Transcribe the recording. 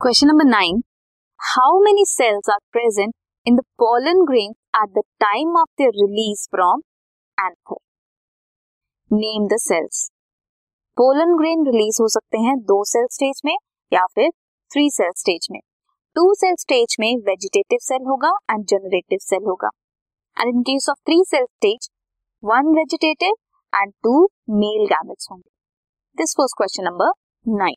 question number nine how many sales are present in the pollen grain at the time of their release from anther name the sales pollen grain release हो सकते हैं दो cell stage में या फिर three cell stage में two cell stage में vegetative cell होगा एंड जनरेटिव सेल होगा and in case of three cell stage one vegetative and two male gametes होंगे this was question number nine